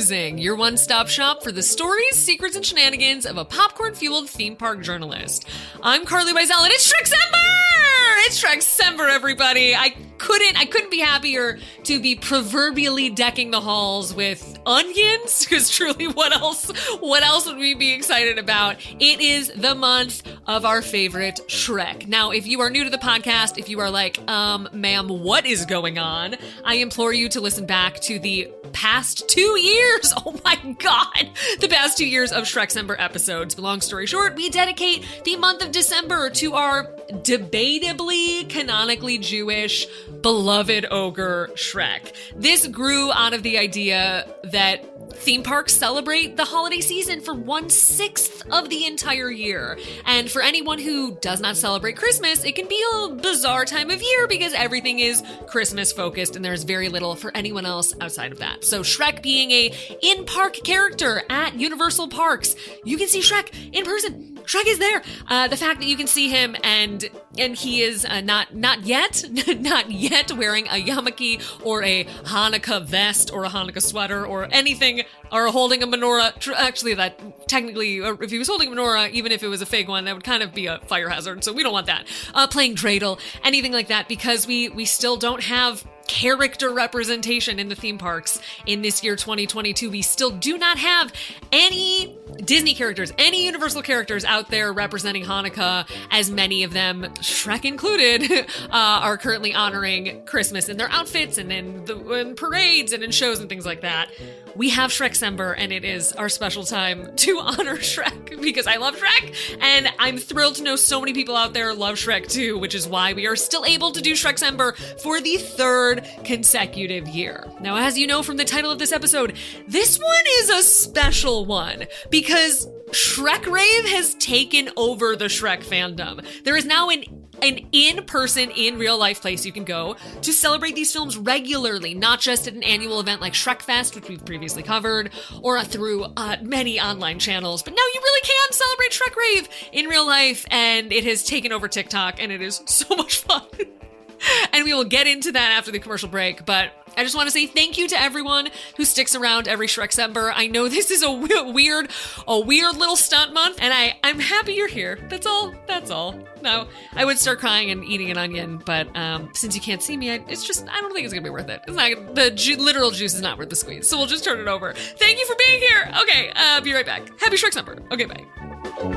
Your one stop shop for the stories, secrets, and shenanigans of a popcorn fueled theme park journalist. I'm Carlye Wisel, and it's Shrekcember! It's Shrekcember, everybody! I couldn't I couldn't be happier to be proverbially decking the halls with onions because truly what else what else would we be excited about it is the month of our favorite shrek now if you are new to the podcast if you are like um ma'am what is going on i implore you to listen back to the past two years oh my god the past two years of shrekcember episodes long story short we dedicate the month of december to our debatably canonically jewish beloved ogre Shrek. This grew out of the idea that theme parks celebrate the holiday season for one sixth of the entire year. And for anyone who does not celebrate Christmas, it can be a bizarre time of year because everything is Christmas focused and there's very little for anyone else outside of that. So Shrek being a in-park character at Universal Parks, you can see Shrek in person Shrek is there. Uh, the fact that you can see him and and he is uh, not not yet not yet wearing a yarmulke or a Hanukkah vest or a Hanukkah sweater or anything or holding a menorah. Actually, that technically, uh, if he was holding a menorah, even if it was a fake one, that would kind of be a fire hazard. So we don't want that. Uh, playing dreidel, anything like that, because we we still don't have character representation in the theme parks in this year 2022. We still do not have any Disney characters, any Universal characters out there representing Hanukkah, as many of them, Shrek included, uh, are currently honoring Christmas in their outfits and in, the, in parades and in shows and things like that. We have Shrekcember, and it is our special time to honor Shrek because I love Shrek, and I'm thrilled to know so many people out there love Shrek too, which is why we are still able to do Shrekcember for the third consecutive year. Now, as you know from the title of this episode, this one is a special one because Shrek Rave has taken over the Shrek fandom. There is now an an in-person, in real life place you can go to celebrate these films regularly, not just at an annual event like Shrekfest, which we've previously covered, or through uh, many online channels. But now you really can celebrate Shrek Rave in real life, and it has taken over TikTok, and it is so much fun. and we will get into that after the commercial break. But I just want to say thank you to everyone who sticks around every Shrekcember. I know this is a weird, a weird little stunt month, and I, I'm happy you're here. That's all. That's all. No, I would start crying and eating an onion, but um, since you can't see me, I, it's just I don't think it's gonna be worth it. It's not the ju- literal juice is not worth the squeeze, so we'll just turn it over. Thank you for being here. Okay, uh, be right back. Happy Shrekcember. Okay, bye.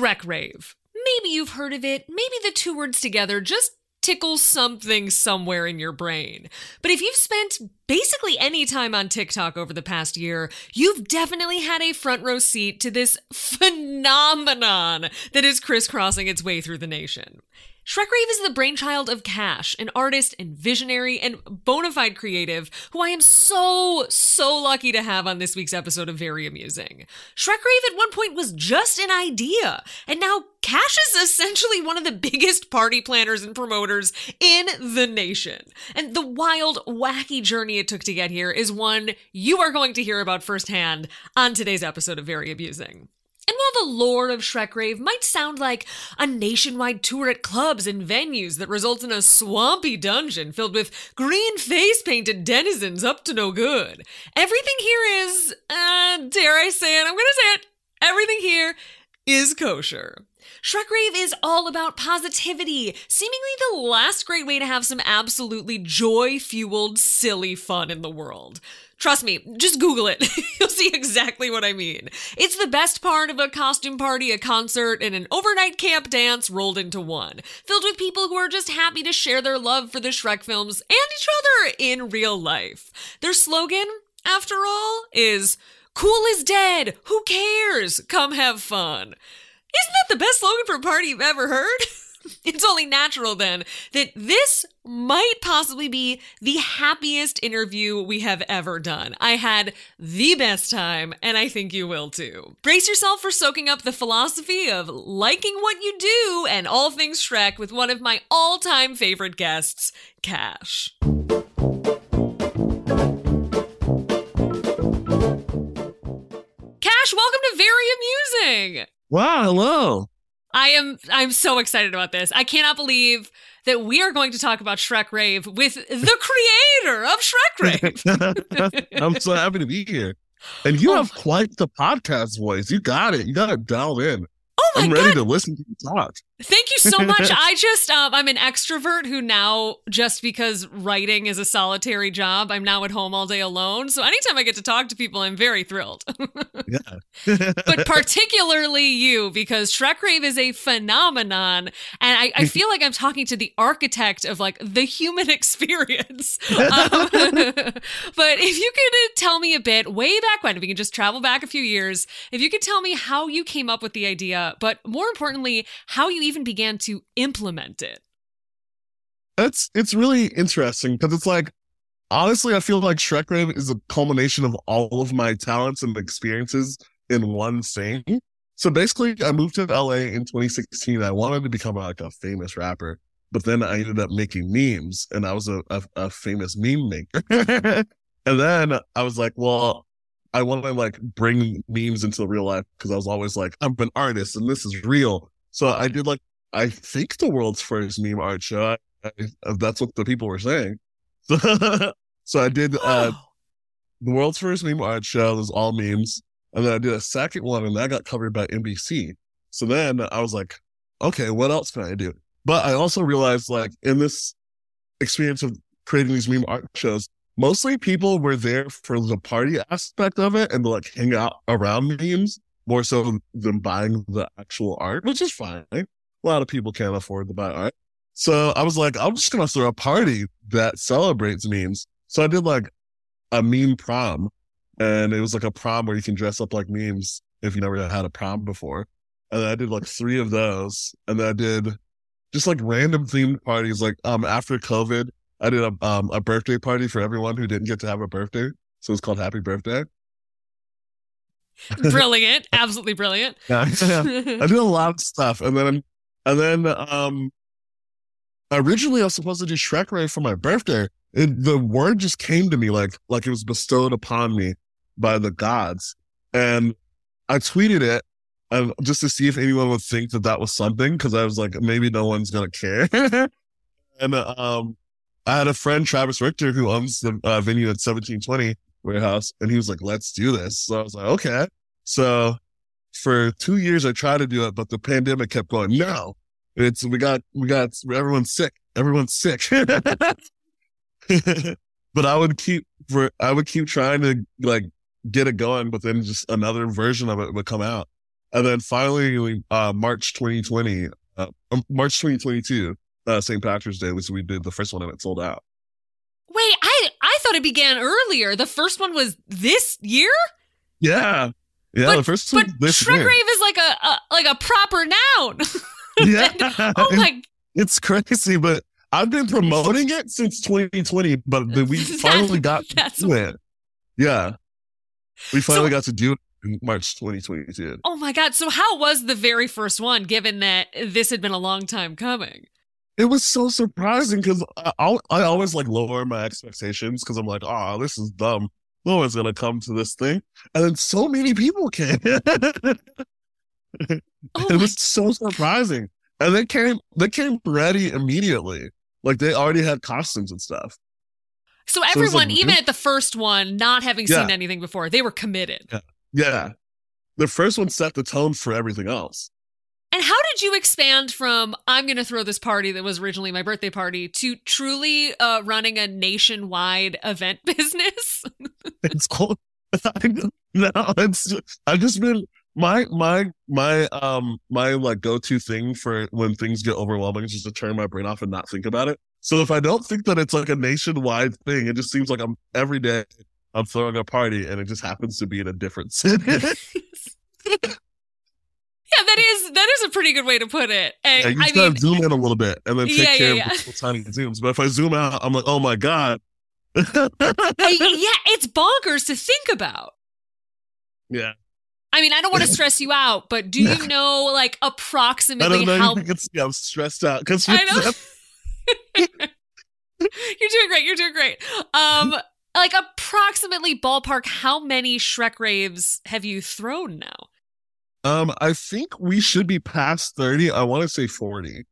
Shrek Rave. Maybe you've heard of it, maybe the two words together just tickle something somewhere in your brain. But if you've spent basically any time on TikTok over the past year, you've definitely had a front row seat to this phenomenon that is crisscrossing its way through the nation. Shrekrave is the brainchild of Ka5sh, an artist and visionary and bona fide creative who I am so, so lucky to have on this week's episode of Very Amusing. Shrekrave at one point was just an idea, and now Ka5sh is essentially one of the biggest party planners and promoters in the nation. And the wild, wacky journey it took to get here is one you are going to hear about firsthand on today's episode of Very Amusing. And while the lore of Shrekrave might sound like a nationwide tour at clubs and venues that results in a swampy dungeon filled with green face painted denizens up to no good, everything here is, uh, dare I say it, I'm gonna say it, everything here is kosher. Shrek Rave is all about positivity, seemingly the last great way to have some absolutely joy fueled, silly fun in the world. Trust me, just Google it. You'll see exactly what I mean. It's the best part of a costume party, a concert, and an overnight camp dance rolled into one, filled with people who are just happy to share their love for the Shrek films and each other in real life. Their slogan, after all, is Cool is dead. Who cares? Come have fun. Isn't that the best slogan for a party you've ever heard? it's only natural then that this might possibly be the happiest interview we have ever done. I had the best time, and I think you will too. Brace yourself for soaking up the philosophy of liking what you do and all things Shrek with one of my all time favorite guests, Ka5sh. Ka5sh, welcome to Very Amusing. Wow, hello. I am I'm so excited about this. I cannot believe that we are going to talk about Shrek Rave with the creator of Shrek Rave. I'm so happy to be here. And you oh. have quite the podcast voice. You got it. You got to dial in. Oh my I'm ready God. to listen to you talk. Thank you so much. I just, um, I'm an extrovert who now, just because writing is a solitary job, I'm now at home all day alone. So anytime I get to talk to people, I'm very thrilled. yeah. but particularly you, because Shrek Rave is a phenomenon. And I, I, feel like I'm talking to the architect of like the human experience. Um, but if you could tell me a bit, way back when, if you can just travel back a few years, if you could tell me how you came up with the idea, but more importantly, how you even began to implement it. It's it's really interesting because it's like honestly, I feel like Shrek Rave is a culmination of all of my talents and experiences in one thing. So basically, I moved to LA in 2016. I wanted to become like a famous rapper, but then I ended up making memes, and I was a, a, a famous meme maker. and then I was like, well, I want to like bring memes into real life because I was always like, I'm an artist and this is real. So I did like I think the world's first meme art show. I, I, that's what the people were saying. So, so I did uh, the world's first meme art show. was all memes, and then I did a second one, and that got covered by NBC. So then I was like, okay, what else can I do? But I also realized, like, in this experience of creating these meme art shows, mostly people were there for the party aspect of it and like hang out around memes more so than buying the actual art, which is fine. A lot of people can't afford to buy art. So I was like, I'm just going to throw a party that celebrates memes. So I did like a meme prom and it was like a prom where you can dress up like memes if you never had a prom before. And I did like three of those. And then I did just like random themed parties. Like, um, after COVID, I did a, um, a birthday party for everyone who didn't get to have a birthday. So it's called Happy Birthday. brilliant, absolutely brilliant. Yeah, I did a lot of stuff, and then and then um, originally I was supposed to do Shrek Rave for my birthday. It, the word just came to me like like it was bestowed upon me by the gods, and I tweeted it and just to see if anyone would think that that was something because I was like maybe no one's gonna care. and um, I had a friend Travis Richter who owns the uh, venue at 1720 warehouse. And he was like, let's do this. So I was like, okay. So for two years, I tried to do it, but the pandemic kept going, no, it's, we got, we got, everyone's sick. Everyone's sick. but I would keep, for, I would keep trying to like get it going, but then just another version of it would come out. And then finally, uh, March 2020, uh, um, March 2022, uh, St. Patrick's Day, which we did the first one and it sold out. Wait, I thought it began earlier. The first one was this year. Yeah, yeah. But, the first but one this Shrek year. Rave is like a, a like a proper noun. yeah. oh my. It's crazy, but I've been promoting it since 2020, but we finally got to do it. Yeah, we finally so, got to do it in March 2022. Oh my god! So how was the very first one? Given that this had been a long time coming it was so surprising because I, I always like lower my expectations because I'm like, oh, this is dumb. No one's gonna come to this thing, and then so many people came. oh it was so surprising, and they came they came ready immediately. Like they already had costumes and stuff. So everyone, so like, even at the first one, not having yeah. seen anything before, they were committed. Yeah. yeah. the first one set the tone for everything else. And how did you expand from I'm going to throw this party that was originally my birthday party to truly uh, running a nationwide event business? it's called no, it's I've just been my my my um my like go-to thing for when things get overwhelming is just to turn my brain off and not think about it. So if I don't think that it's like a nationwide thing, it just seems like I'm every day I'm throwing a party and it just happens to be in a different city. yeah, that is that is a pretty good way to put it. And, yeah, you I just mean, zoom in a little bit and then take Yeah, care yeah, of the tiny zooms. But if I zoom out, I'm like, oh my god. I- yeah, it's bonkers to think about. yeah. I mean, I don't want to stress you out, but do you know like I approximately don't know. how You can see I'm stressed out because I know. You're doing great. You're doing great. Um, like approximately ballpark, how many Shrek raves have you thrown now? Um, I think we should be past 30. I want to say 40.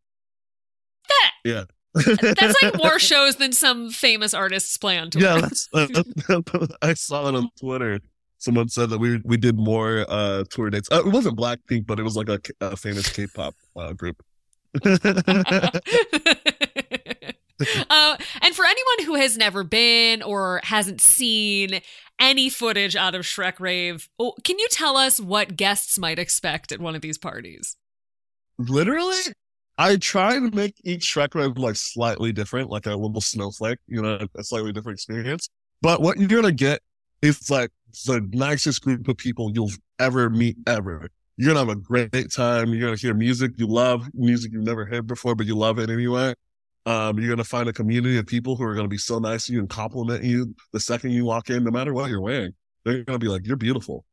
That Yeah. that's like more shows than some famous artists play on tour. yeah, that's, uh, I saw it on Twitter. Someone said that we we did more uh tour dates. Uh, it wasn't Blackpink, but it was like a, a famous K-pop uh, group. uh, and for anyone who has never been or hasn't seen any footage out of Shrek Rave, oh, can you tell us what guests might expect at one of these parties? Literally, I try to make each Shrek Rave like slightly different, like a little snowflake, you know, a slightly different experience. But what you're gonna get is like the nicest group of people you'll ever meet ever. You're gonna have a great time. You're gonna hear music you love, music you've never heard before, but you love it anyway. Um, you're gonna find a community of people who are gonna be so nice to you and compliment you the second you walk in, no matter what you're wearing. They're gonna be like, "You're beautiful."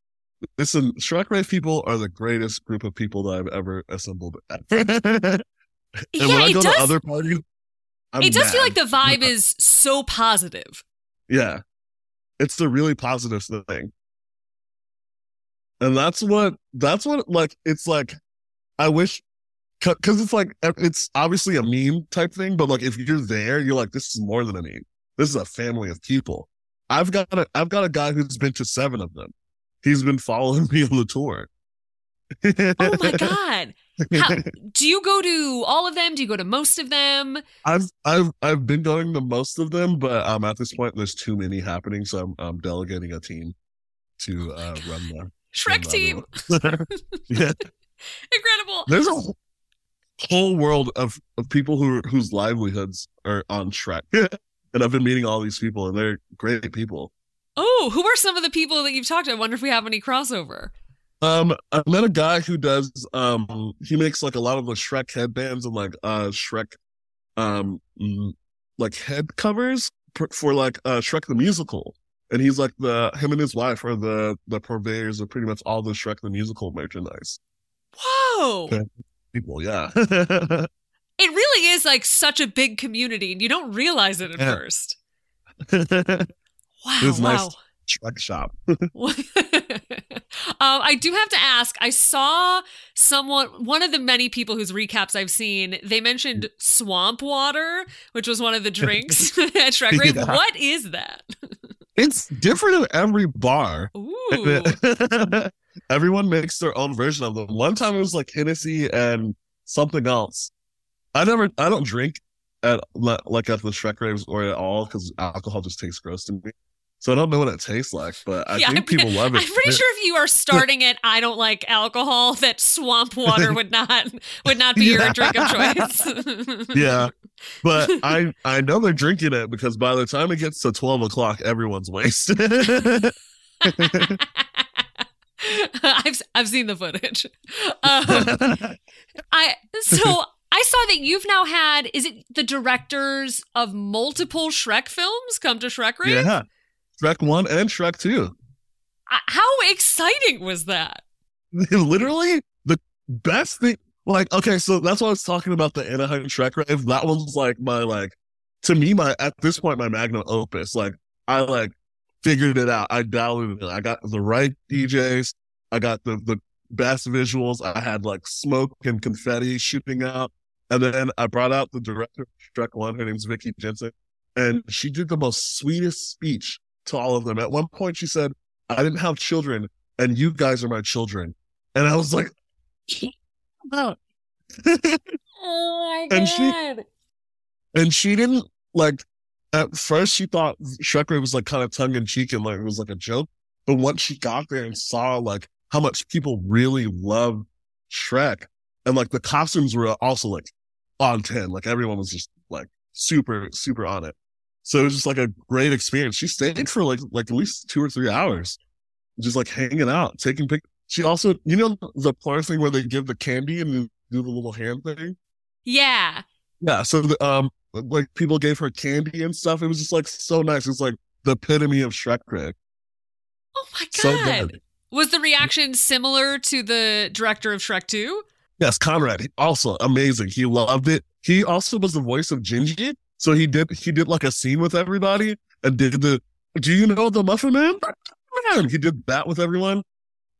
Listen, Shrek Rave people are the greatest group of people that I've ever assembled. and Yeah, when I go does- to other parties, I'm it does feel like the vibe is so positive. Yeah. It's the really positive thing. And that's what, that's what, like, it's like, I wish, cause it's like, it's obviously a meme type thing, but like, if you're there, you're like, this is more than a meme. This is a family of people. I've got a, I've got a guy who's been to seven of them. He's been following me on the tour. Oh my god! How, do you go to all of them? Do you go to most of them? I've I've I've been going to most of them, but um at this point there's too many happening, so I'm I'm delegating a team to uh run the Shrek run team, yeah, incredible. there's a whole world of, of people who whose livelihoods are on Shrek, and I've been meeting all these people, and they're great people. Oh, who are some of the people that you've talked to? I wonder if we have any crossover. Um, I met a guy who does um he makes like a lot of the Shrek headbands and like uh Shrek um like head covers for, for like uh Shrek the musical. And he's like the him and his wife are the the purveyors of pretty much all the Shrek the musical merchandise. Whoa! People, yeah. It really is like such a big community, and you don't realize it at Yeah. first. Wow! wow. Shrek shop. um, I do have to ask. I saw someone, one of the many people whose recaps I've seen, they mentioned swamp water, which was one of the drinks at Shrek Rave. Yeah. What is that? It's different at every bar. Ooh. Everyone makes their own version of them. One time it was like Hennessy and something else. I never, I don't drink at like at the Shrek raves or at all because alcohol just tastes gross to me. So I don't know what it tastes like, but I Yeah, think I'm- people love it. I'm pretty sure if you are starting it, I don't like alcohol. That swamp water would not would not be your drink of choice. yeah, but I I know they're drinking it because by the time it gets to twelve o'clock, everyone's wasted. I've I've seen the footage. Um, I so I saw that you've now had is it the directors of multiple Shrek films come to Shrek Rave? yeah, Shrek one and Shrek two. How exciting was that? literally the best thing. Like, okay, so that's why I was talking about the Anaheim Shrek Rave. That one's like my like to me my at this point my magnum opus. Like I like figured it out. I downloaded it. I got the right DJs. I got the the best visuals. I had like smoke and confetti shooting out. And then I brought out the director of Shrek One. Her name's Vicky Jenson. And she did the most sweetest speech to all of them. At one point she said, I didn't have children and you guys are my children. And I was like, oh my god. And she- and she didn't like at first she thought Shrek was like kind of tongue in cheek and like it was like a joke. But once she got there and saw like how much people really love Shrek and like the costumes were also like on 10, like everyone was just like super, super on it. So it was just like a great experience. She stayed for like, like at least two or three hours, just like hanging out, taking pictures. She also, you know, the part thing where they give the candy and do the little hand thing. yeah. Yeah. So, the, um, like people gave her candy and stuff. It was just like so nice. It's like the epitome of Shrek Craig. Oh my So god. good. Was the reaction similar to the director of Shrek 2? Yes, Conrad, also amazing. He loved it. He also was the voice of Gingy. So he did, he did like a scene with everybody and did the, do you know the Muffin Man? He did that with everyone.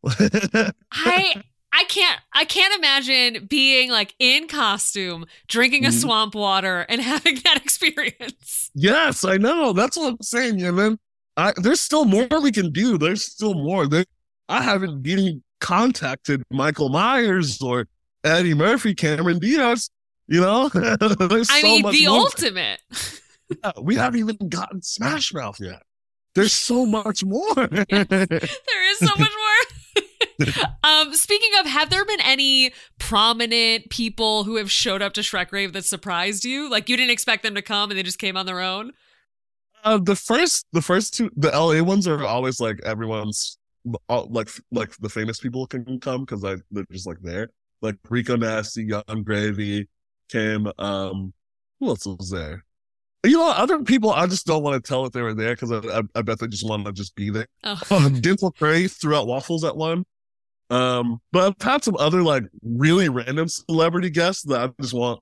I I can't I can't imagine being like in costume, drinking a Mhm. swamp water and having that experience. Yes, I know. That's what I'm saying. And then I, there's still more we can do. There's still more. There, I haven't even contacted Michael Myers or Eddie Murphy, Cameron Diaz. You know, there's I so mean, much the more. ultimate. Yeah, we haven't even gotten Smash Mouth yet. There's so much more. There is so much more. um, speaking of, have there been any prominent people who have showed up to Shrek Rave that surprised you? Like you didn't expect them to come and they just came on their own? Uh, the first, the first two, the LA ones are always like everyone's, all, like like the famous people can come because I they're just like there. Like Rico Nasty, Yung Gravy, came. Um, who else was there? You know, other people I just don't want to tell that they were there because I, I, I bet they just want to just be there. Oh. Um, Dimple Curry threw out waffles at one. Um, but I've had some other like really random celebrity guests that I just want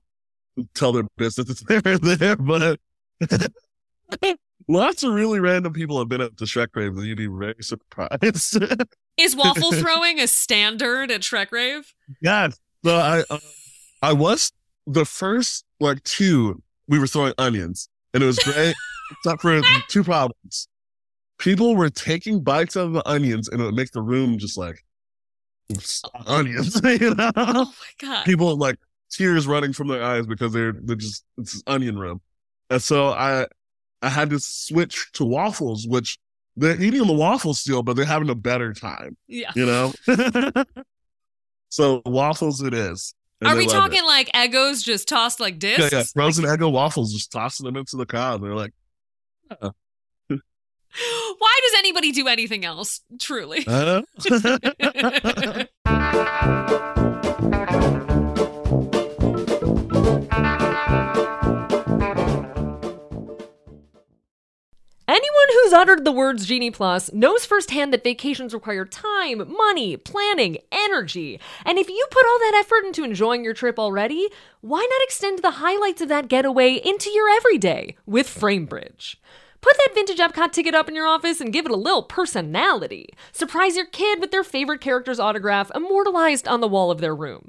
to tell their business that they're there. But lots of really random people have been at the Shrek Rave that you'd be very surprised. Is waffle throwing a standard at Shrek Rave? yes. So I, uh, I was the first like two. We were throwing onions, and it was great, except for two problems. People were taking bites out of the onions, and it would make the room just like onions. You know, Oh my god. people like tears running from their eyes because they're they're just it's onion room, and so I I had to switch to waffles, which they're eating the waffles still, but they're having a better time. Yeah. You know. so waffles it is. Are we talking it. like Eggos just tossed like Yeah, discs? yeah. Frozen Eggo waffles, just tossing them into the crowd. They're like, Why does anybody do anything else? Truly. uh, Anyone who's uttered the words Genie Plus knows firsthand that vacations require time, money, planning, energy. And if you put all that effort into enjoying your trip already, why not extend the highlights of that getaway into your everyday with Framebridge? Put that vintage Epcot ticket up in your office and give it a little personality. Surprise your kid with their favorite character's autograph immortalized on the wall of their room.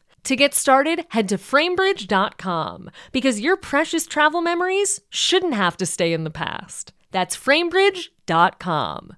To get started, head to framebridge.com because your precious travel memories shouldn't have to stay in the past. That's framebridge.com.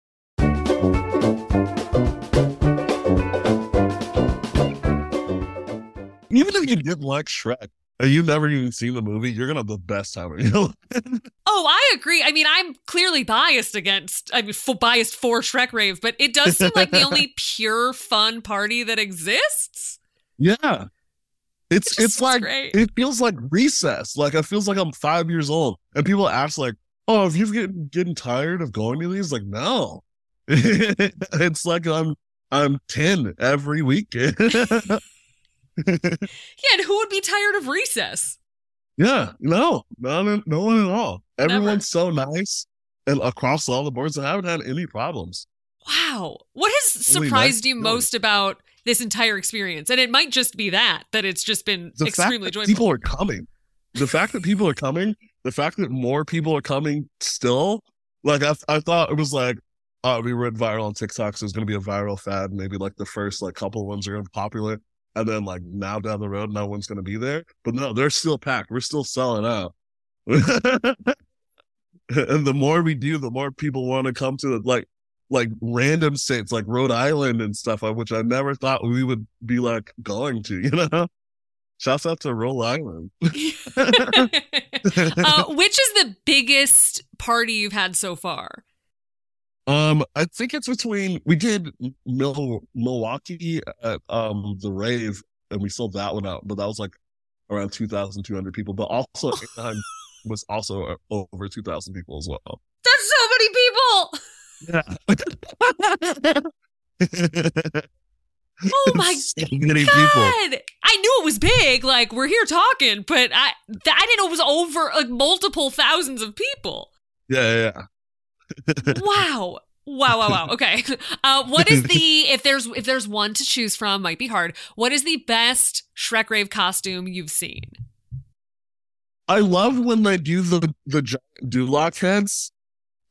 Even if you didn't like Shrek and you've never even seen the movie, you're gonna have the best time of your life. Oh, I agree. I mean, I'm clearly biased against, I mean, f- biased for Shrek Rave, but it does seem like the only pure fun party that exists. Yeah. It's just it's like great. it feels like recess. Like it feels like I'm five years old. And people ask like, Oh, have you getting getting tired of going to these? Like, no. it's like I'm I'm 10 every weekend. Yeah, and who would be tired of recess? yeah, no, no, no one at all. Never. Everyone's so nice and across all the boards. I haven't had any problems. Wow. What has Only surprised you most about this entire experience? And it might just be that, that it's just been the extremely joyful. people are coming the fact that people are coming the fact that more people are coming still like i, I thought it was like uh we went viral on tiktok so it's going to be a viral fad maybe like the first like couple ones are going to be popular and then like now down the road no one's going to be there but no they're still packed we're still selling out and the more we do the more people want to come to the like like random states like rhode island and stuff uh, which i never thought we would be like going to you know Shouts out to Rhode Island. uh, which is the biggest party you've had so far? Um, I think it's between we did Mil- Milwaukee at um the rave, and we sold that one out, but that was like around two thousand two hundred people. But also Anaheim was also uh, over two thousand people as well. That's so many people. Yeah. Oh my so many God. people. I knew it was big. Like, we're here talking, but I, th- I didn't know it was over like multiple thousands of people. Yeah, yeah. Wow. Wow, wow, wow. Okay. Uh, what is the if there's if there's one to choose from, might be hard. What is the best Shrek Rave costume you've seen? I love when they do the the giant Duloc heads.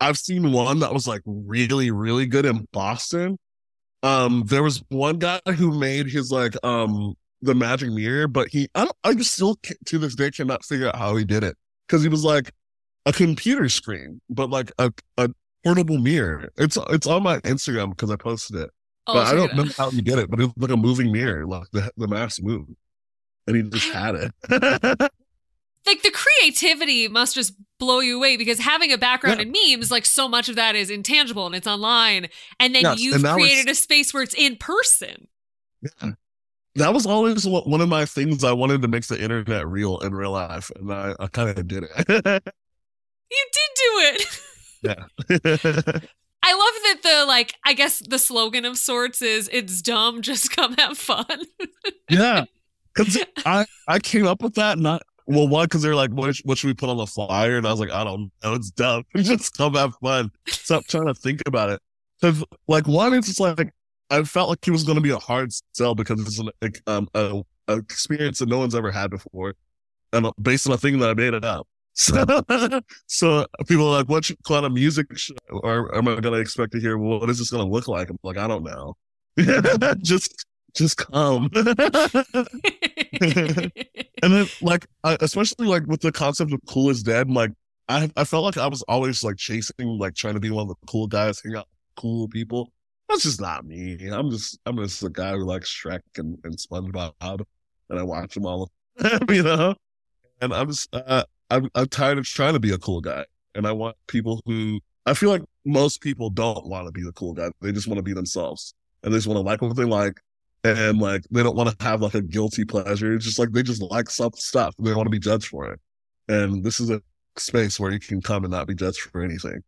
I've seen one that was like really, really good in Boston. Um, there was one guy who made his like um the magic mirror, but he I don't, I just still to this day cannot figure out how he did it because he was like a computer screen, but like a a portable mirror. It's it's on my Instagram because I posted it, Oh, but I don't know how you did it. But it was like a moving mirror, like the the mask moved, and he just had it. Like the creativity must just blow you away because having a background Yeah. in memes, like so much of that is intangible and it's online, and then Yes, you've and created a space where it's in person. that was always one one of my things I wanted to make the internet real in real life, and I, I kind of did it. You did do it. yeah, I love that the like I guess the slogan of sorts is it's dumb, just come have fun. yeah. Because I I came up with that not well one because they're like what, what should we put on the flyer and I was like I don't know it's dumb just come have fun stop trying to think about it because like one it's just like I felt like it was going to be a hard sell because it's an like, um a, a experience that no one's ever had before and based on a thing that I made it up. So, so people are like, what kind of music sh- or am I going to expect to hear? What is this going to look like? I'm like, I don't know. just, just come. and then like, I, especially like with the concept of cool is dead, like I, I felt like I was always like chasing, like trying to be one of the cool guys, hang out with cool people. That's just not me. I'm just, I'm just a guy who likes Shrek and, and SpongeBob and I watch them all, you know? And I'm just, uh, I'm, I'm tired of trying to be a cool guy. And I want people who I feel like most people don't want to be the cool guy. They just want to be themselves and they just want to like what they like. And like, they don't want to have like a guilty pleasure. It's just like, they just like some stuff. They want to be judged for it. And this is a space where you can come and not be judged for anything.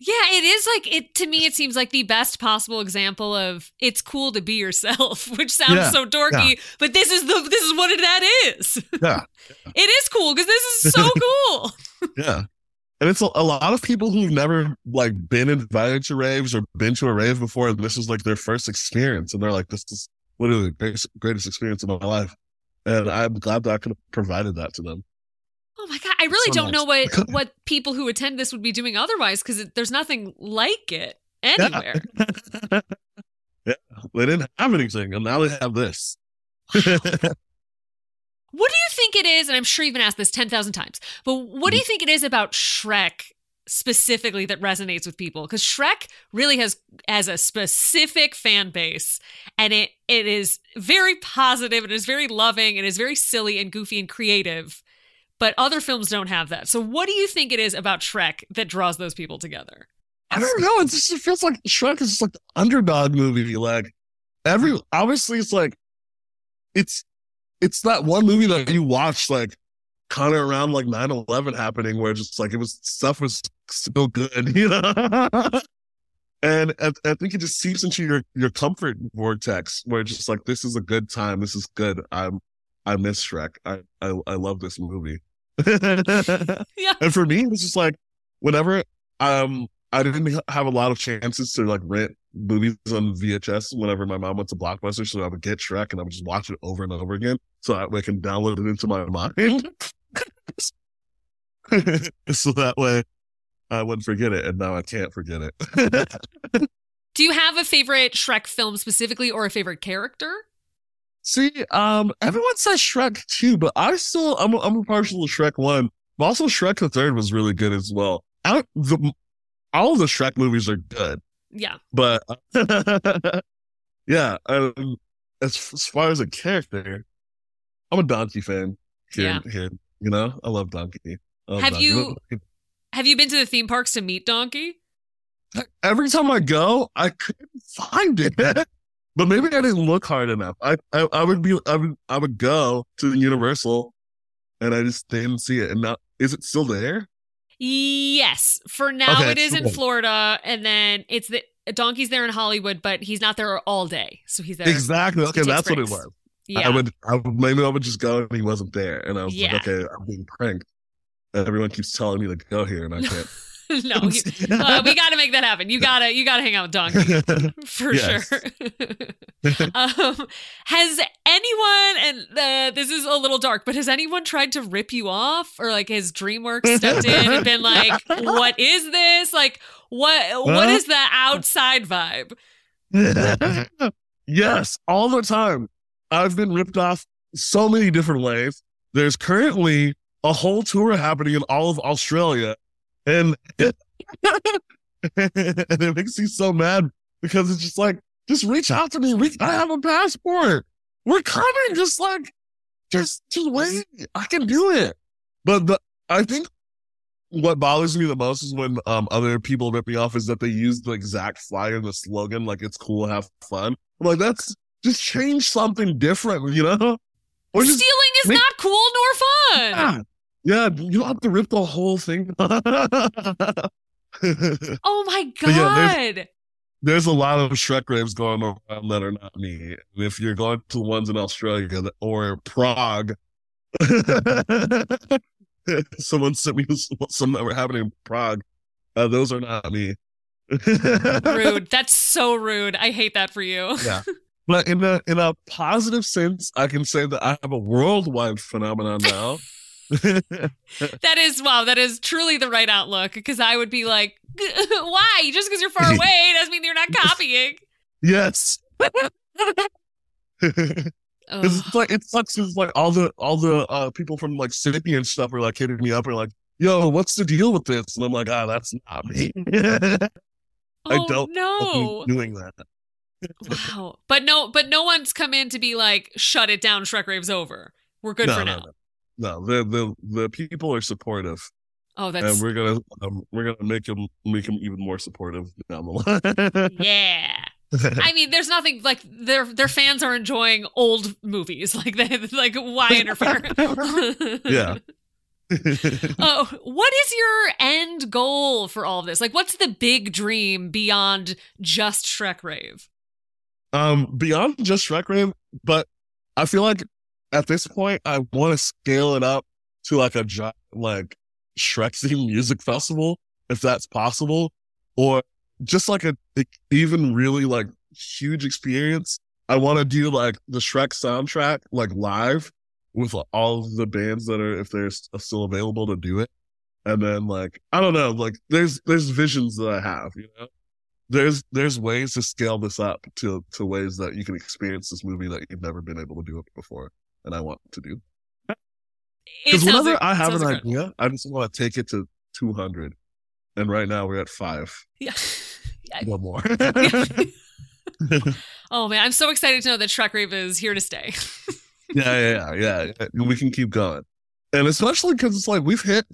Yeah, it is like it to me. It seems like the best possible example of it's cool to be yourself, which sounds Yeah, so dorky, yeah. but this is the this is what it, that is. Yeah. It is cool because this is so cool. Yeah. And it's a, a lot of people who've never like been invited to raves or been to a rave before. And this is like their first experience. And they're like, this is literally the greatest, greatest experience of my life. And I'm glad that I could have provided that to them. Oh my god, I really So don't know what what people who attend this would be doing otherwise because there's nothing like it anywhere. yeah. They didn't have anything. And now they have this. What do you think it is? And I'm sure you've been asked this 10,000 times, but what do you mm. think it is about Shrek specifically that resonates with people? Because Shrek really has has a specific fan base and it it is very and it is very loving, and it is very silly and goofy and creative. But other films don't have that. So what do you think it is about Shrek that draws those people together? I don't know. It just it feels like Shrek is just like the underdog movie. Like every obviously it's like it's it's that one movie that you watch like kind of around like 9-11 happening where just like it was stuff was so good, you know? and I, I think it just seeps into your your comfort vortex where it's just like this is a good time. This is good. I'm I miss Shrek. I I, I love this movie. Yeah. And for me, it's just like whenever um I didn't have a lot of chances to like rent movies on VHS whenever my mom went to Blockbuster, so I would get Shrek and I would just watch it over and over again, so that way I can download it into my mind, so that way I wouldn't forget it, and now I can't forget it. Do you have a favorite Shrek film specifically or a favorite character? See, um, everyone says Shrek too, but I still I'm I'm a partial to Shrek one, but also Shrek the third was really good as well. I, the all the Shrek movies are good. Yeah. But yeah, um, as as far as a character, I'm a Donkey fan. Here, Yeah. here, you know, I love Donkey. I love Have Donkey. you- Have you been to the theme parks to meet Donkey? Every time I go, I couldn't find it, but maybe I didn't look hard enough. I, I, I would be, I would, I would go to the Universal, and I just didn't see it. And now, is it still there? Yes. For now, Okay, it is in. Florida, and then it's the Donkey's there in Hollywood, but he's not there all day, so he's there. Exactly. Okay, that's what it was. Yeah. I would, I would, maybe I would just go and he wasn't there, and I was Yeah. like, okay, I'm being pranked. And everyone keeps telling me to go here, and I can't. no, you, uh, we got to make that happen. You gotta, you gotta hang out with Donkey for sure. um, has anyone, and uh, this is a little dark, but has anyone tried to rip you off, or like has DreamWorks stepped in and been like, "What is this? Like, what? What Huh? the outside vibe?" yes, all the time. I've been ripped off so many different ways. There's currently a whole tour happening in all of Australia, and and it makes me so mad because it's just like, just reach out to me. We, I have a passport. We're coming. Just like, just, just wait. I can do it. But the, I think what bothers me the most is when um other people rip me off is that they use the exact flyer and the slogan like it's cool have fun. I'm like that's just change something different, you know? Or Stealing is make- not cool nor fun. yeah, yeah, you have to rip the whole thing. Oh my But yeah, god. There's a lot of Shrek raves going around that are not me. If you're going to the ones in Australia or Prague, someone sent me some that were happening in Prague. Uh, those are not me. rude. That's so rude. I hate that for you. Yeah. But in a in a positive sense, I can say that I have a worldwide phenomenon now. That is wow. That is truly the right outlook. Because I would be like, why? Just because you're far away doesn't mean you're not copying. yes. It's like it sucks It's like all the all the uh people from like Sydney and stuff are like hitting me up and like, yo, what's the deal with this? And I'm like, ah, that's not me. I oh don't know doing that. Wow. But no. But no one's come in to be like, shut it down. Shrek Rave's over. We're good no, for no, now. no, no. The the the people are supportive. Oh, that's and we're gonna um, we're gonna make them make them even more supportive down the line. yeah. I mean, there's nothing like their their fans are enjoying old movies. Like they like why interfere? Yeah. oh, what is your end goal for all of this? Like, what's the big dream beyond just Shrek Rave? um, beyond just Shrek Rave, but I feel like at this point I want to scale it up to like a giant like Shrek theme music festival, if that's possible, or just like a, even really like huge experience. I want to do like the Shrek soundtrack like live with all of the bands that are if they're uh, still available to do it, and then like I don't know, like there's there's visions that I have, you know. There's there's ways to scale this up to to ways that you can experience this movie that you've never been able to do it before, and I want to do. Because whenever like- I have an incredible. idea, I just want to take it to 200. And right now we're at five. Yeah. One more. Oh man, I'm so excited to know that Shrek Rave is here to stay. yeah, yeah, yeah, yeah. We can keep going. And especially because it's like we've hit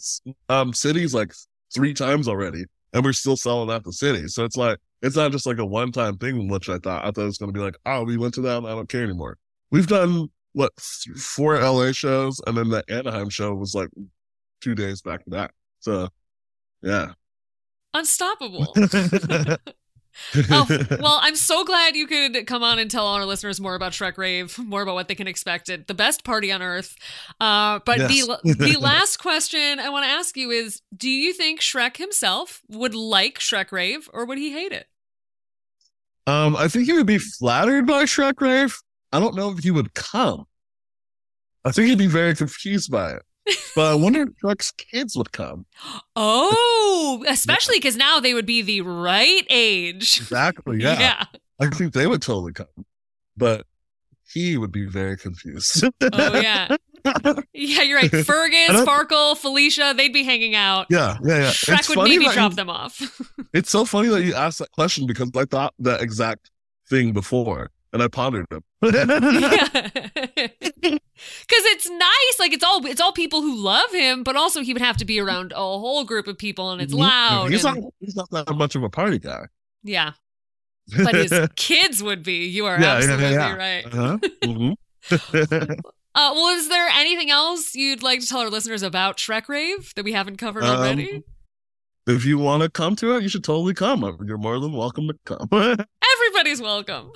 um cities like three times already, and we're still selling out the city. So it's like it's not just like a one time thing, which I thought I thought it was gonna be like, oh, we went to that, and I don't care anymore. We've done what four LA shows, and then the Anaheim show was like two days back to back. So yeah. Unstoppable. oh, well, I'm so glad you could come on and tell all our listeners more about Shrek Rave, more about what they can expect at the best party on earth. Uh, but Yes. the the last question I want to ask you is: Do you think Shrek himself would like Shrek Rave, or would he hate it? Um, I think he would be flattered by Shrek Rave. I don't know if he would come. I think he'd be very confused by it. But I wonder if Shrek's kids would come. Oh, especially because now they would be the right age. Exactly. Yeah. yeah. I think they would totally come. But he would be very confused. Oh yeah. Yeah, you're right. Fergus, Farkle, Felicia, they'd be hanging out. yeah, yeah, yeah. Shrek It's would funny maybe drop you- them off. It's so funny that you asked that question because I thought that exact thing before and I pondered it. Because it's nice, like it's all it's all people who love him, but also he would have to be around a whole group of people, and it's loud. He's and- not, he's not that much of a party guy. yeah, but his kids would be. You are Yeah, yeah, absolutely yeah. right. Uh-huh. Mhm. Uh, well, is there anything else you'd like to tell our listeners about Shrek Rave that we haven't covered Um, already? if you want to come to it, you should totally come. You're more than welcome to come. Everybody's welcome.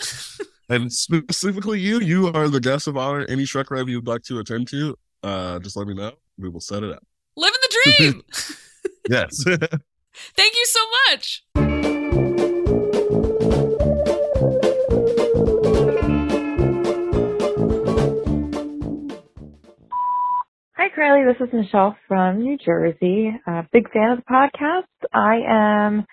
And specifically you, you are the guest of honor. Any Shrek Rave you'd like to attend to, uh, just let me know. We will set it up. Living the dream. Yes. Thank you so much. Hi, Carlye. This is Michelle from New Jersey. Uh, big fan of the podcast. I am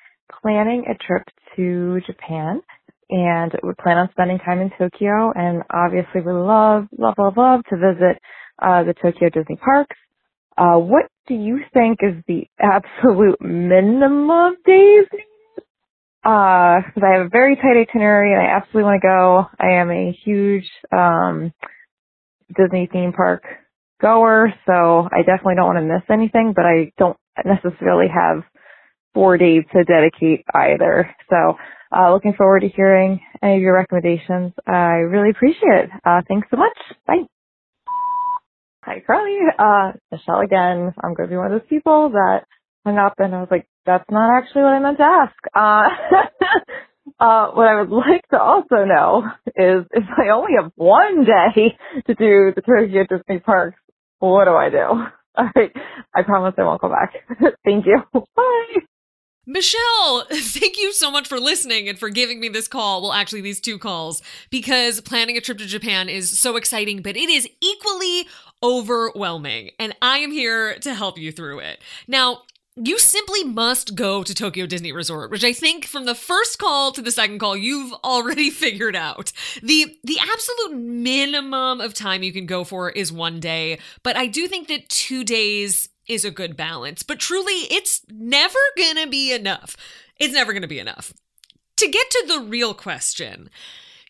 planning a trip to Japan and we plan on spending time in Tokyo and obviously would love, love, love, love to visit uh, the Tokyo Disney parks. Uh, what do you think is the absolute minimum of days? Uh, cause I have a very tight itinerary and I absolutely want to go. I am a huge, um, Disney theme park goer, so I definitely don't want to miss anything, but I don't necessarily have four days to dedicate either. So, uh, looking forward to hearing any of your recommendations. I really appreciate it. Uh, thanks so much. Bye. Hi, Carlye. Uh, Michelle again. I'm going to be one of those people that hung up and I was like, that's not actually what I meant to ask. Uh, uh, what I would like to also know is if I only have one day to do the Tokyo Disney parks, what do I do? All right. I promise I won't go back. Thank you. Bye. Michelle, thank you so much for listening and for giving me this call. Well, actually, these two calls, because planning a trip to Japan is so exciting, but it is equally overwhelming. And I am here to help you through it. Now, you simply must go to Tokyo Disney Resort, which I think from the first call to the second call you've already figured out. The the absolute minimum of time you can go for is 1 day, but I do think that 2 days is a good balance. But truly, it's never to be enough. It's never to be enough. To get to the real question,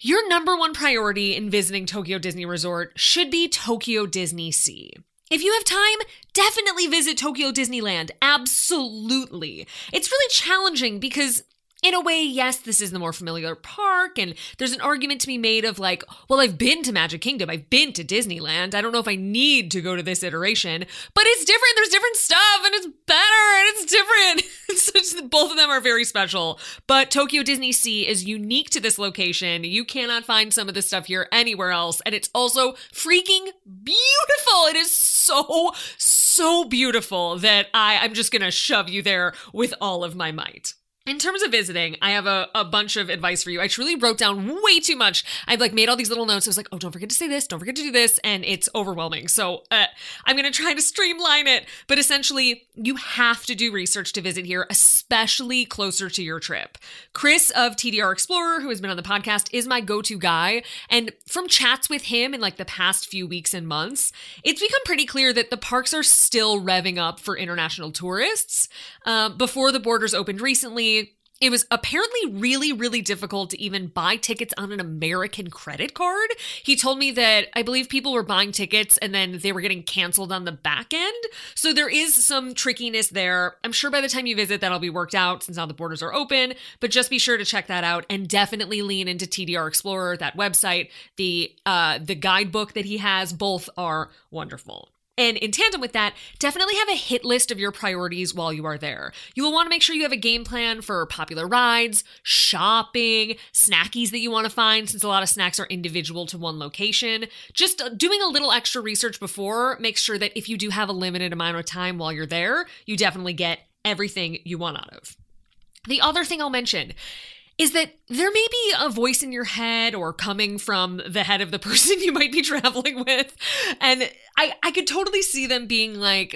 your number one priority in visiting Tokyo Disney Resort should be Tokyo Disney Sea. If you have time, definitely visit Tokyo Disneyland. Absolutely. It's really challenging because in a way, yes, this is the more familiar park, and there's an argument to be made of like, well, I've been to Magic Kingdom, I've been to Disneyland. I don't know if I need to go to this iteration, but it's different. There's different stuff, and it's better, and it's different. both of them are very special. But Tokyo Disney Sea is unique to this location. You cannot find some of this stuff here anywhere else, and it's also freaking beautiful. It is so, so beautiful that I, I'm just gonna shove you there with all of my might. In terms of visiting, I have a, a bunch of advice for you. I truly wrote down way too much. I've like made all these little notes. I was like, oh, don't forget to say this, don't forget to do this, and it's overwhelming. So uh, I'm gonna try to streamline it. But essentially, you have to do research to visit here, especially closer to your trip. Chris of TDR Explorer, who has been on the podcast, is my go-to guy. And from chats with him in like the past few weeks and months, it's become pretty clear that the parks are still revving up for international tourists. Uh, before the borders opened recently it was apparently really, really difficult to even buy tickets on an American credit card. He told me that I believe people were buying tickets and then they were getting canceled on the back end. So there is some trickiness there. I'm sure by the time you visit, that'll be worked out since now the borders are open. But just be sure to check that out and definitely lean into TDR Explorer, that website. The uh, the guidebook that he has, both are wonderful. And in tandem with that, definitely have a hit list of your priorities while you are there. You will want to make sure you have a game plan for popular rides, shopping, snackies that you want to find, since a lot of snacks are individual to one location. Just uh, doing a little extra research before makes sure that if you do have a limited amount of time while you're there, you definitely get everything you want out of. The other thing I'll mention is that there may be a voice in your head or coming from the head of the person you might be traveling with. And I, I could totally see them being like,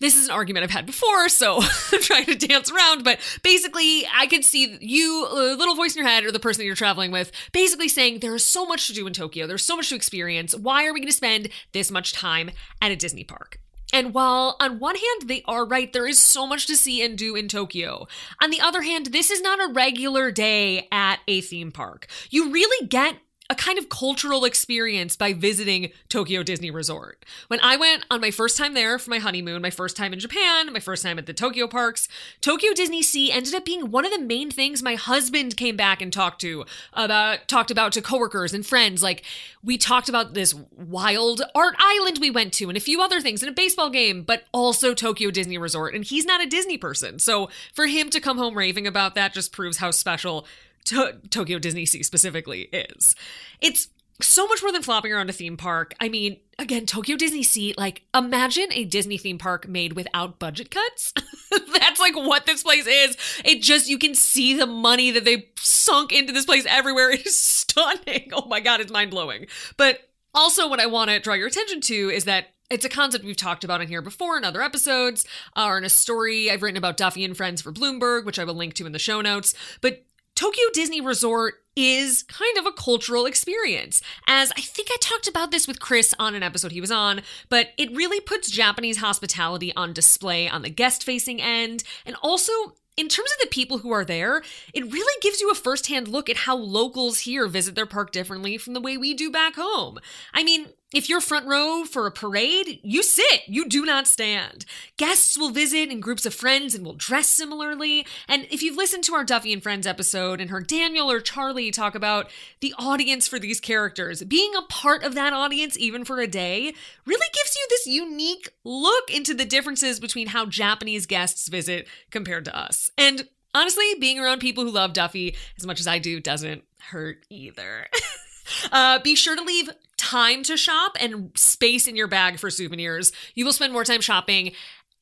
this is an argument I've had before, so I'm trying to dance around. But basically, I could see you, little voice in your head, or the person that you're traveling with, basically saying, there is so much to do in Tokyo. There's so much to experience. Why are we going to spend this much time at a Disney park? And while on one hand they are right, there is so much to see and do in Tokyo. On the other hand, this is not a regular day at a theme park. You really get a kind of cultural experience by visiting Tokyo Disney Resort. When I went on my first time there for my honeymoon, my first time in Japan, my first time at the Tokyo parks, Tokyo Disney Sea ended up being one of the main things my husband came back and talked to about talked about to coworkers and friends. Like we talked about this wild art island we went to and a few other things and a baseball game, but also Tokyo Disney Resort. And he's not a Disney person. So for him to come home raving about that just proves how special to- Tokyo Disney Sea specifically is. It's so much more than flopping around a theme park. I mean, again, Tokyo Disney Sea, like imagine a Disney theme park made without budget cuts. That's like what this place is. It just you can see the money that they sunk into this place everywhere. It is stunning. Oh my god, it's mind-blowing. But also what I want to draw your attention to is that it's a concept we've talked about in here before in other episodes, uh, or in a story I've written about Duffy and Friends for Bloomberg, which I will link to in the show notes. But Tokyo Disney Resort is kind of a cultural experience. As I think I talked about this with Chris on an episode he was on, but it really puts Japanese hospitality on display on the guest facing end and also in terms of the people who are there, it really gives you a firsthand look at how locals here visit their park differently from the way we do back home. I mean, if you're front row for a parade, you sit, you do not stand. Guests will visit in groups of friends and will dress similarly. And if you've listened to our Duffy and Friends episode and heard Daniel or Charlie talk about the audience for these characters, being a part of that audience, even for a day, really gives you this unique look into the differences between how Japanese guests visit compared to us. And honestly, being around people who love Duffy as much as I do doesn't hurt either. Uh, be sure to leave time to shop and space in your bag for souvenirs. You will spend more time shopping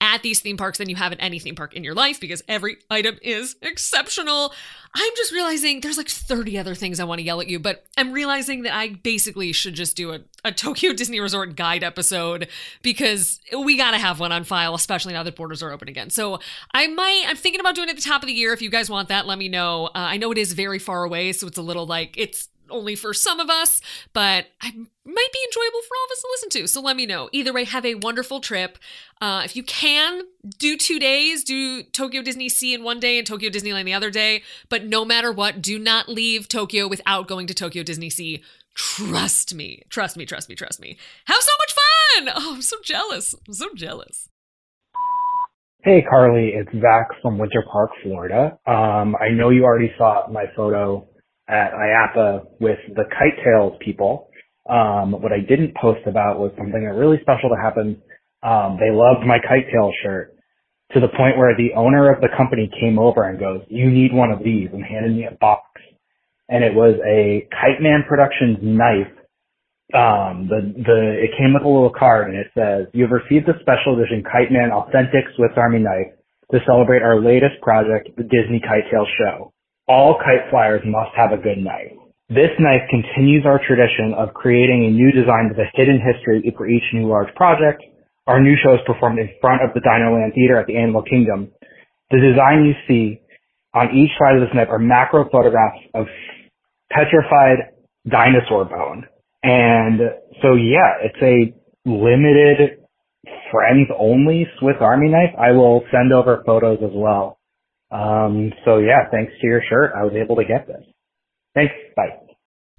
at these theme parks than you have at any theme park in your life because every item is exceptional. I'm just realizing there's like 30 other things I want to yell at you, but I'm realizing that I basically should just do a, a Tokyo Disney Resort guide episode because we got to have one on file, especially now that borders are open again. So I might, I'm thinking about doing it at the top of the year. If you guys want that, let me know. Uh, I know it is very far away, so it's a little like, it's only for some of us, but I might be enjoyable for all of us to listen to. So let me know. Either way, have a wonderful trip. Uh, if you can, do two days, do Tokyo Disney Sea in one day and Tokyo Disneyland the other day. But no matter what, do not leave Tokyo without going to Tokyo Disney Sea. Trust me. Trust me, trust me, trust me. Have so much fun! Oh, I'm so jealous. I'm so jealous. Hey, Carlye, it's Zach from Winter Park, Florida. Um, I know you already saw my photo at IAAPA with the Kite Tails people. Um, what I didn't post about was something really special that happened. Um, they loved my Kite Tail shirt to the point where the owner of the company came over and goes, you need one of these and handed me a box. And it was a Kite Man Productions knife um, the, the, it came with a little card and it says, you've received a special edition Kite Man Authentic Swiss Army knife to celebrate our latest project, the Disney Kite Tail Show. All kite flyers must have a good knife. This knife continues our tradition of creating a new design with a hidden history for each new large project. Our new show is performed in front of the Dinoland Theater at the Animal Kingdom. The design you see on each side of this knife are macro photographs of petrified dinosaur bone. And so yeah, it's a limited friends only Swiss Army knife. I will send over photos as well. Um, so yeah, thanks to your shirt, I was able to get this. Thanks. Bye.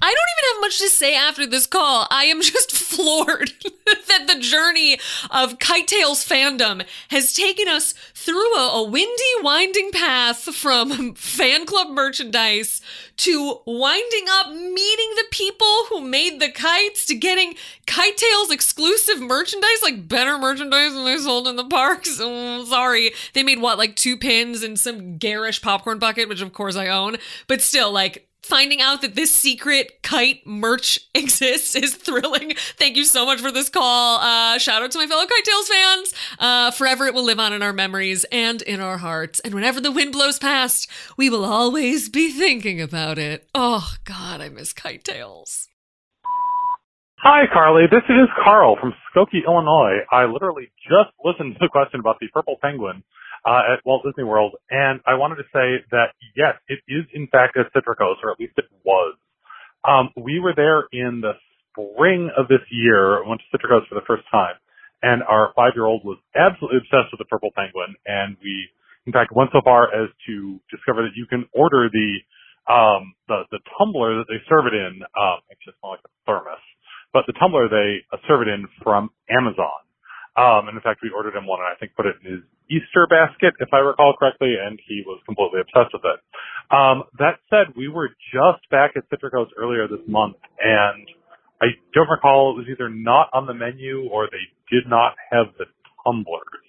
I don't even have much to say after this call. I am just floored that the journey of Kite Tails fandom has taken us through a, a, windy, winding path from fan club merchandise to winding up meeting the people who made the kites to getting Kite Tails exclusive merchandise, like better merchandise than they sold in the parks. Oh, sorry. They made what, like two pins and some garish popcorn bucket, which of course I own, but still, like, finding out that this secret kite merch exists is thrilling. Thank you so much for this call. Uh, shout out to my fellow Kite Tails fans. Uh, forever it will live on in our memories and in our hearts. And whenever the wind blows past, we will always be thinking about it. Oh, God, I miss Kite Tails. Hi, Carlye. This is Carl from Skokie, Illinois. I literally just listened to the question about the purple penguin uh, at Walt Disney World, and I wanted to say that yes, it is in fact at Citricos, or at least it was. Um, we were there in the spring of this year, went to Citricos for the first time, and our five-year-old was absolutely obsessed with the purple penguin, and we, in fact, went so far as to discover that you can order the um, the the tumbler that they serve it in. Um, it's just more like a thermos, but the tumbler they uh, serve it in from Amazon. Um, and in fact, we ordered him one and I think put it in his Easter basket, if I recall correctly, and he was completely obsessed with it. Um, that said, we were just back at Citricos earlier this month and I don't recall it was either not on the menu or they did not have the tumblers.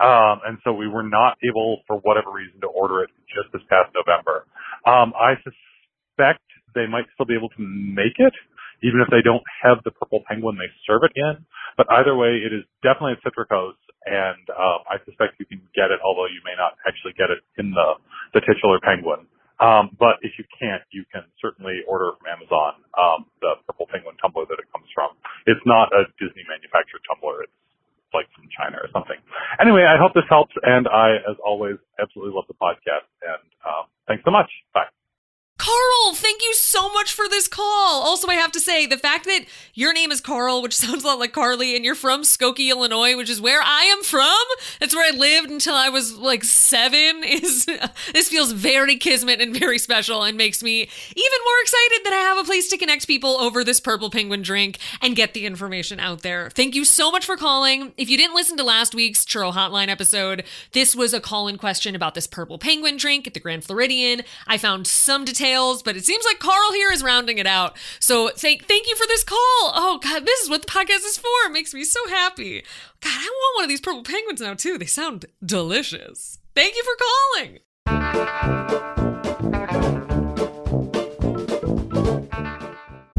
Um, and so we were not able, for whatever reason, to order it just this past November. Um, I suspect they might still be able to make it, even if they don't have the purple penguin they serve it in. But either way, it is definitely a Citricos, and um, I suspect you can get it, although you may not actually get it in the the titular penguin. Um, but if you can't, you can certainly order from Amazon um, the purple penguin tumbler that it comes from. It's not a Disney manufactured tumbler. It's like from China or something. Anyway, I hope this helps, and I, as always, absolutely love the podcast. And um, thanks so much. Bye. Carl, thank you so much for this call. Also, I have to say, the fact that your name is Carl, which sounds a lot like Carlye, and you're from Skokie, Illinois, which is where I am from. That's where I lived until I was like seven. Is this feels very kismet and very special, and makes me even more excited that I have a place to connect people over this purple penguin drink and get the information out there. Thank you so much for calling. If you didn't listen to last week's Churro Hotline episode, this was a call-in question about this purple penguin drink at the Grand Floridian. I found some details details, but it seems like Carl here is rounding it out. So thank thank you for this call. Oh God, this is what the podcast is for. It makes me so happy. God, I want one of these purple penguins now too. They sound delicious. Thank you for calling.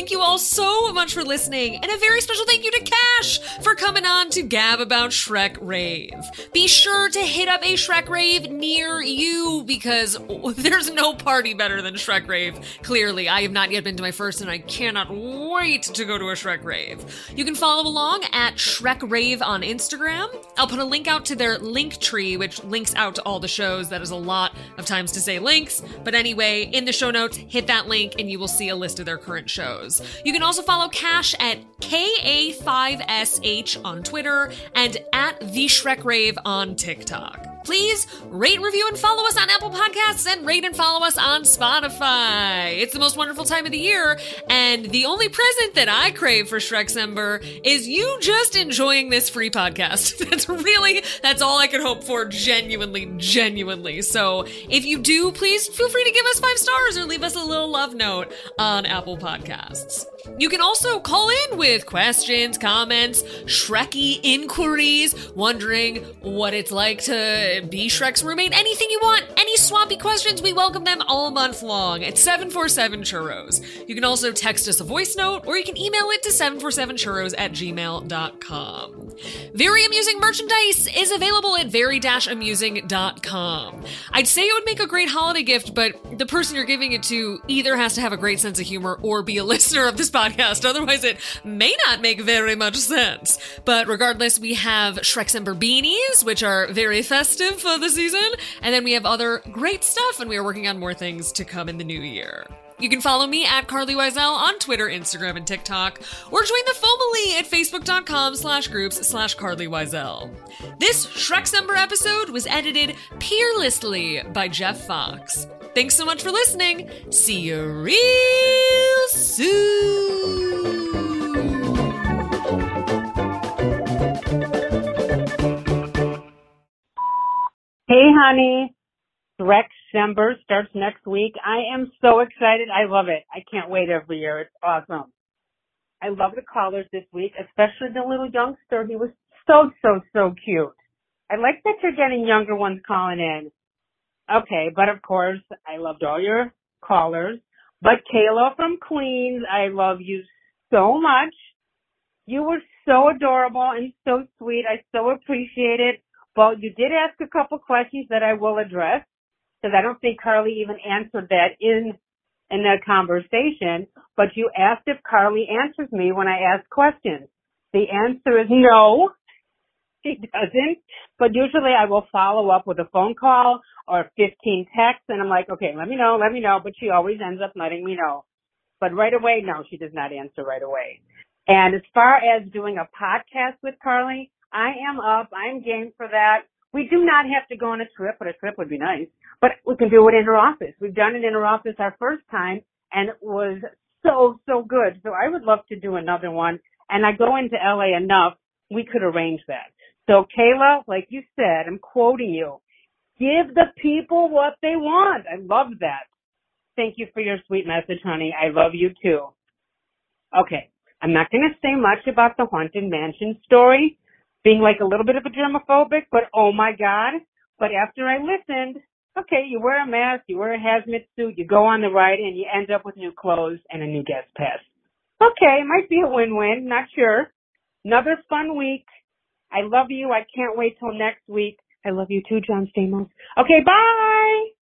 Thank you all so much for listening, and a very special thank you to Ka5sh for coming on to gab about Shrek Rave. Be sure to hit up a Shrek Rave near you because there's no party better than Shrek Rave. Clearly, I have not yet been to my first, and I cannot wait to go to a Shrek Rave. You can follow along at Shrek Rave on Instagram. I'll put a link out to their link tree, which links out to all the shows. That is a lot of times to say links, but anyway, in the show notes, hit that link and you will see a list of their current shows. You can also follow Ka5sh at KA5SH on Twitter and at The Shrek Rave on TikTok. Please rate, review, and follow us on Apple Podcasts and rate and follow us on Spotify. It's the most wonderful time of the year, and the only present that I crave for Shrekcember is you just enjoying this free podcast. That's really, that's all I can hope for, genuinely, genuinely. So if you do, please feel free to give us five stars or leave us a little love note on Apple Podcasts. You can also call in with questions, comments, Shreky inquiries, wondering what it's like to be Shrek's roommate, anything you want, any swampy questions, we welcome them all month long at 747 Churros. You can also text us a voice note or you can email it to 747churros at gmail.com. Very Amusing merchandise is available at very-amusing.com. I'd say it would make a great holiday gift, but the person you're giving it to either has to have a great sense of humor or be a listener of this podcast. Otherwise, it may not make very much sense. But regardless, we have Shrekcember beanies, which are very festive for the season. And then we have other great stuff, and we are working on more things to come in the new year. You can follow me at Carlye Wisel on Twitter, Instagram, and TikTok, or join the Fomily at facebook.com slash groups slash Carlye Wisel. This Shrekcember episode was edited peerlessly by Jeff Fox. Thanks so much for listening. See you real soon. Hey, honey. Shrekcember starts next week. I am so excited. I love it. I can't wait every year. It's awesome. I love the callers this week, especially the little youngster. He was so, so, so cute. I like that you're getting younger ones calling in. Okay, but of course, I loved all your callers. But Kayla from Queens, I love you so much. You were so adorable and so sweet. I so appreciate it. But you did ask a couple questions that I will address because I don't think Carlye even answered that in in that conversation. But you asked if Carlye answers me when I ask questions. The answer is no. She doesn't. But usually I will follow up with a phone call or 15 texts and I'm like, okay, let me know, let me know. But she always ends up letting me know. But right away, no, she does not answer right away. And as far as doing a podcast with Carlye, I am up. I'm game for that. We do not have to go on a trip, but a trip would be nice. But we can do it in her office. We've done it in her office our first time and it was so, so good. So I would love to do another one. And I go into LA enough, we could arrange that. So Kayla, like you said, I'm quoting you. Give the people what they want. I love that. Thank you for your sweet message, honey. I love you too. Okay. I'm not going to say much about the Haunted Mansion story, being like a little bit of a germophobic, but oh my God. But after I listened, okay, you wear a mask, you wear a hazmat suit, you go on the ride, and you end up with new clothes and a new guest pass. Okay, might be a win-win, not sure. Another fun week. I love you. I can't wait till next week. I love you too, John Stamos. Okay, bye!